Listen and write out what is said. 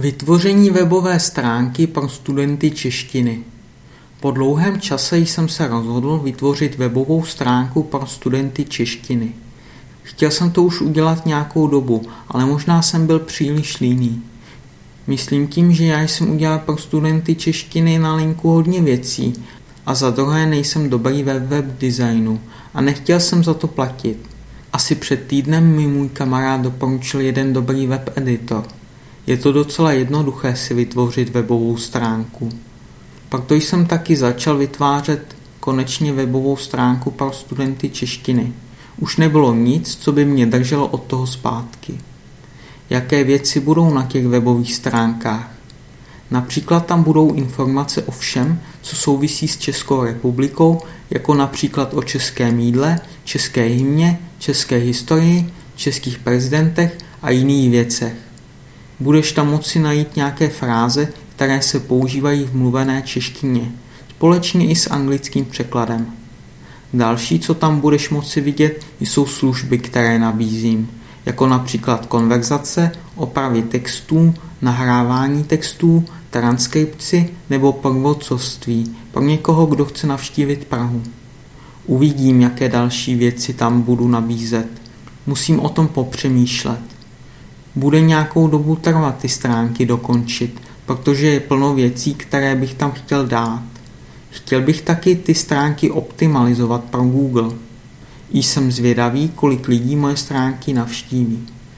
Vytvoření webové stránky pro studenty češtiny. Po dlouhém čase jsem se rozhodl vytvořit webovou stránku pro studenty češtiny. Chtěl jsem to už udělat nějakou dobu, ale možná jsem byl příliš líný. Myslím tím, že já jsem udělal pro studenty češtiny na linku hodně věcí a za druhé nejsem dobrý ve web designu a nechtěl jsem za to platit. Asi před týdnem mi můj kamarád doporučil jeden dobrý web editor – je to docela jednoduché si vytvořit webovou stránku. Proto jsem taky začal vytvářet konečně webovou stránku pro studenty češtiny. Už nebylo nic, co by mě drželo od toho zpátky. Jaké věci budou na těch webových stránkách? Například tam budou informace o všem, co souvisí s Českou republikou, jako například o českém jídle, české hymně, české historii, českých prezidentech a jiných věcech. Budeš tam moci najít nějaké fráze, které se používají v mluvené češtině, společně i s anglickým překladem. Další, co tam budeš moci vidět, jsou služby, které nabízím, jako například konverzace, opravy textů, nahrávání textů, transkripci nebo prvodcovství pro někoho, kdo chce navštívit Prahu. Uvidím, jaké další věci tam budu nabízet. Musím o tom popřemýšlet. Bude nějakou dobu trvat ty stránky dokončit, protože je plno věcí, které bych tam chtěl dát. Chtěl bych taky ty stránky optimalizovat pro Google. Jsem zvědavý, kolik lidí moje stránky navštíví.